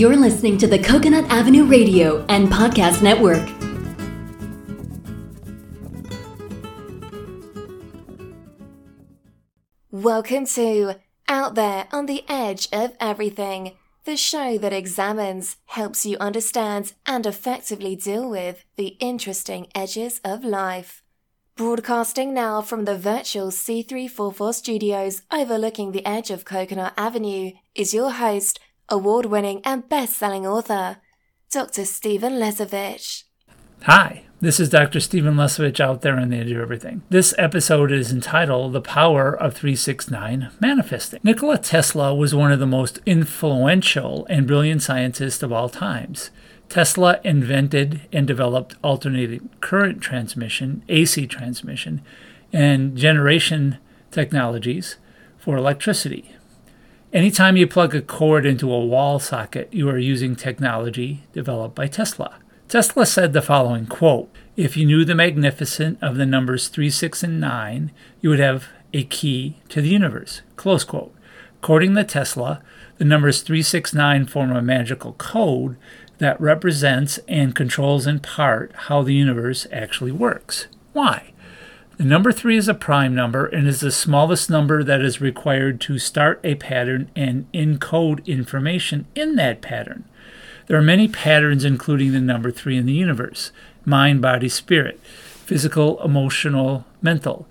You're listening to the Coconut Avenue Radio and Podcast Network. Welcome to Out There on the Edge of Everything, the show that examines, helps you understand, and effectively deal with the interesting edges of life. Broadcasting now from the virtual C344 studios overlooking the edge of Coconut Avenue is your host, award winning and best selling author, Dr. Stephen Lesavich. Hi, this is Dr. Stephen Lesavich out there on the edge of everything. This episode is entitled The Power of 369 Manifesting. Nikola Tesla was one of the most influential and brilliant scientists of all times. Tesla invented and developed alternating current transmission, AC transmission, and generation technologies for electricity. Anytime you plug a cord into a wall socket, you are using technology developed by Tesla. Tesla said the following quote, If you knew the magnificent of the numbers 3, 6, and 9, you would have a key to the universe. Close quote. According to Tesla, the numbers 369 form a magical code that represents and controls in part how the universe actually works. Why? The number 3 is a prime number and is the smallest number that is required to start a pattern and encode information in that pattern. There are many patterns, including the number 3 in the universe mind, body, spirit, physical, emotional, mental,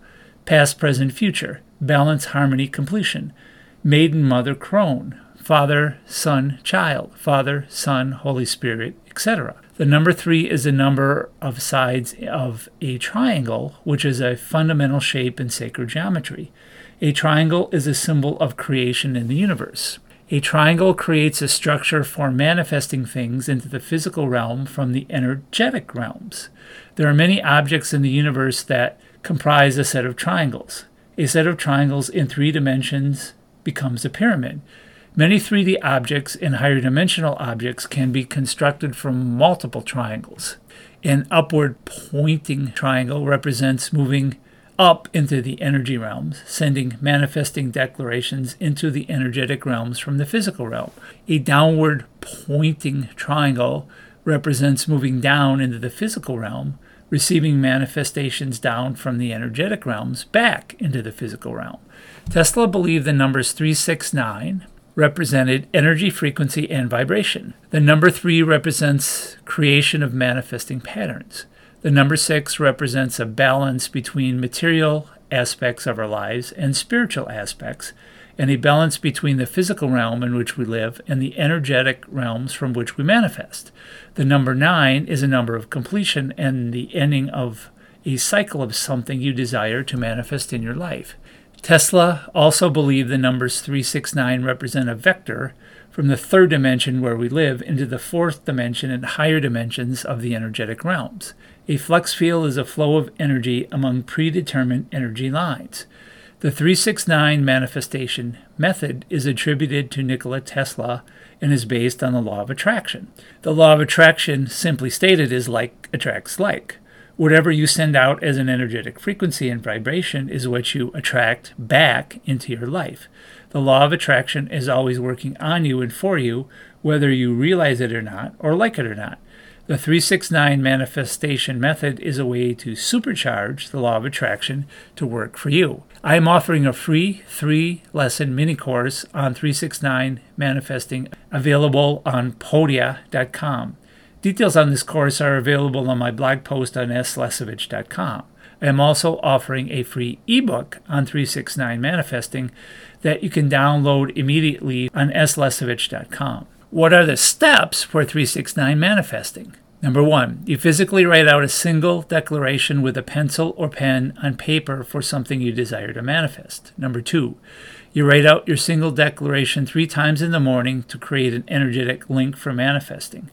past, present, future, balance, harmony, completion, maiden, mother, crone, Father, Son, Child, Father, Son, Holy Spirit, etc. The number three is the number of sides of a triangle, which is a fundamental shape in sacred geometry. A triangle is a symbol of creation in the universe. A triangle creates a structure for manifesting things into the physical realm from the energetic realms. There are many objects in the universe that comprise a set of triangles. A set of triangles in three dimensions becomes a pyramid. Many 3D objects and higher dimensional objects can be constructed from multiple triangles. An upward pointing triangle represents moving up into the energy realms, sending manifesting declarations into the energetic realms from the physical realm. A downward pointing triangle represents moving down into the physical realm, receiving manifestations down from the energetic realms back into the physical realm. Tesla believed the numbers 369 represented energy, frequency, and vibration. The number three represents creation of manifesting patterns. The number six represents a balance between material aspects of our lives and spiritual aspects, and a balance between the physical realm in which we live and the energetic realms from which we manifest. The number nine is a number of completion and the ending of a cycle of something you desire to manifest in your life. Tesla also believed the numbers 369 represent a vector from the third dimension where we live into the fourth dimension and higher dimensions of the energetic realms. A flux field is a flow of energy among predetermined energy lines. The 369 manifestation method is attributed to Nikola Tesla and is based on the law of attraction. The law of attraction, simply stated, is like attracts like. Whatever you send out as an energetic frequency and vibration is what you attract back into your life. The law of attraction is always working on you and for you, whether you realize it or not, or like it or not. The 369 manifestation method is a way to supercharge the law of attraction to work for you. I am offering a free three lesson mini course on 369 manifesting available on podia.com. Details on this course are available on my blog post on slesavich.com. I am also offering a free ebook on 369 manifesting that you can download immediately on slesavich.com. What are the steps for 369 manifesting? Number one, you physically write out a single declaration with a pencil or pen on paper for something you desire to manifest. Number two, you write out your single declaration three times in the morning to create an energetic link for manifesting.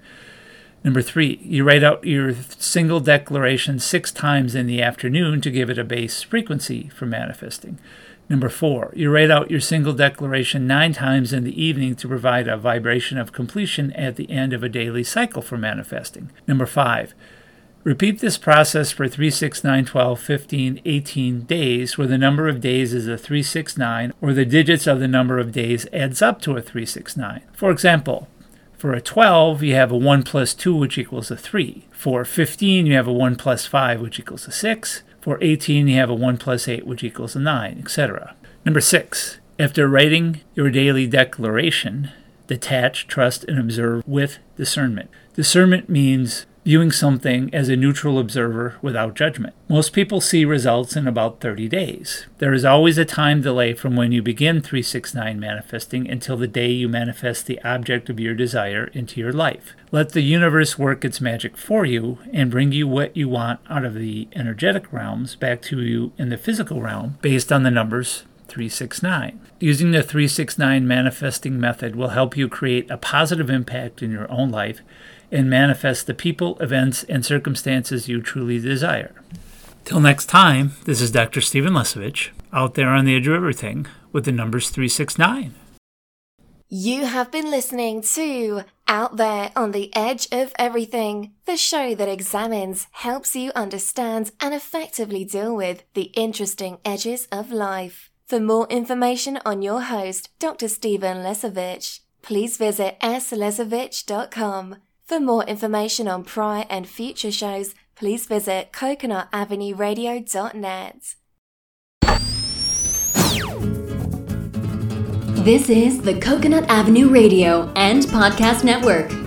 Number three, you write out your single declaration six times in the afternoon to give it a base frequency for manifesting. Number four, you write out your single declaration nine times in the evening to provide a vibration of completion at the end of a daily cycle for manifesting. Number five, repeat this process for 3, 6, 9, 12, 15, 18 days, where the number of days is a 369 or the digits of the number of days adds up to a 369. For example, For a 12, you have a 1 plus 2, which equals a 3. For 15, you have a 1 plus 5, which equals a 6. For 18, you have a 1 plus 8, which equals a 9, etc. Number 6. After writing your daily declaration, detach, trust, and observe with discernment. Discernment means viewing something as a neutral observer without judgment. Most people see results in about 30 days. There is always a time delay from when you begin 369 manifesting until the day you manifest the object of your desire into your life. Let the universe work its magic for you and bring you what you want out of the energetic realms back to you in the physical realm based on the numbers 369. Using the 369 manifesting method will help you create a positive impact in your own life and manifest the people, events, and circumstances you truly desire. Till next time, this is Dr. Stephen Lesavich, out there on the edge of everything with the numbers 369. You have been listening to Out There on the Edge of Everything, the show that examines, helps you understand, and effectively deal with the interesting edges of life. For more information on your host, Dr. Stephen Lesavich, please visit slesavich.com. For more information on prior and future shows, please visit coconutavenueradio.net. This is the Coconut Avenue Radio and Podcast Network.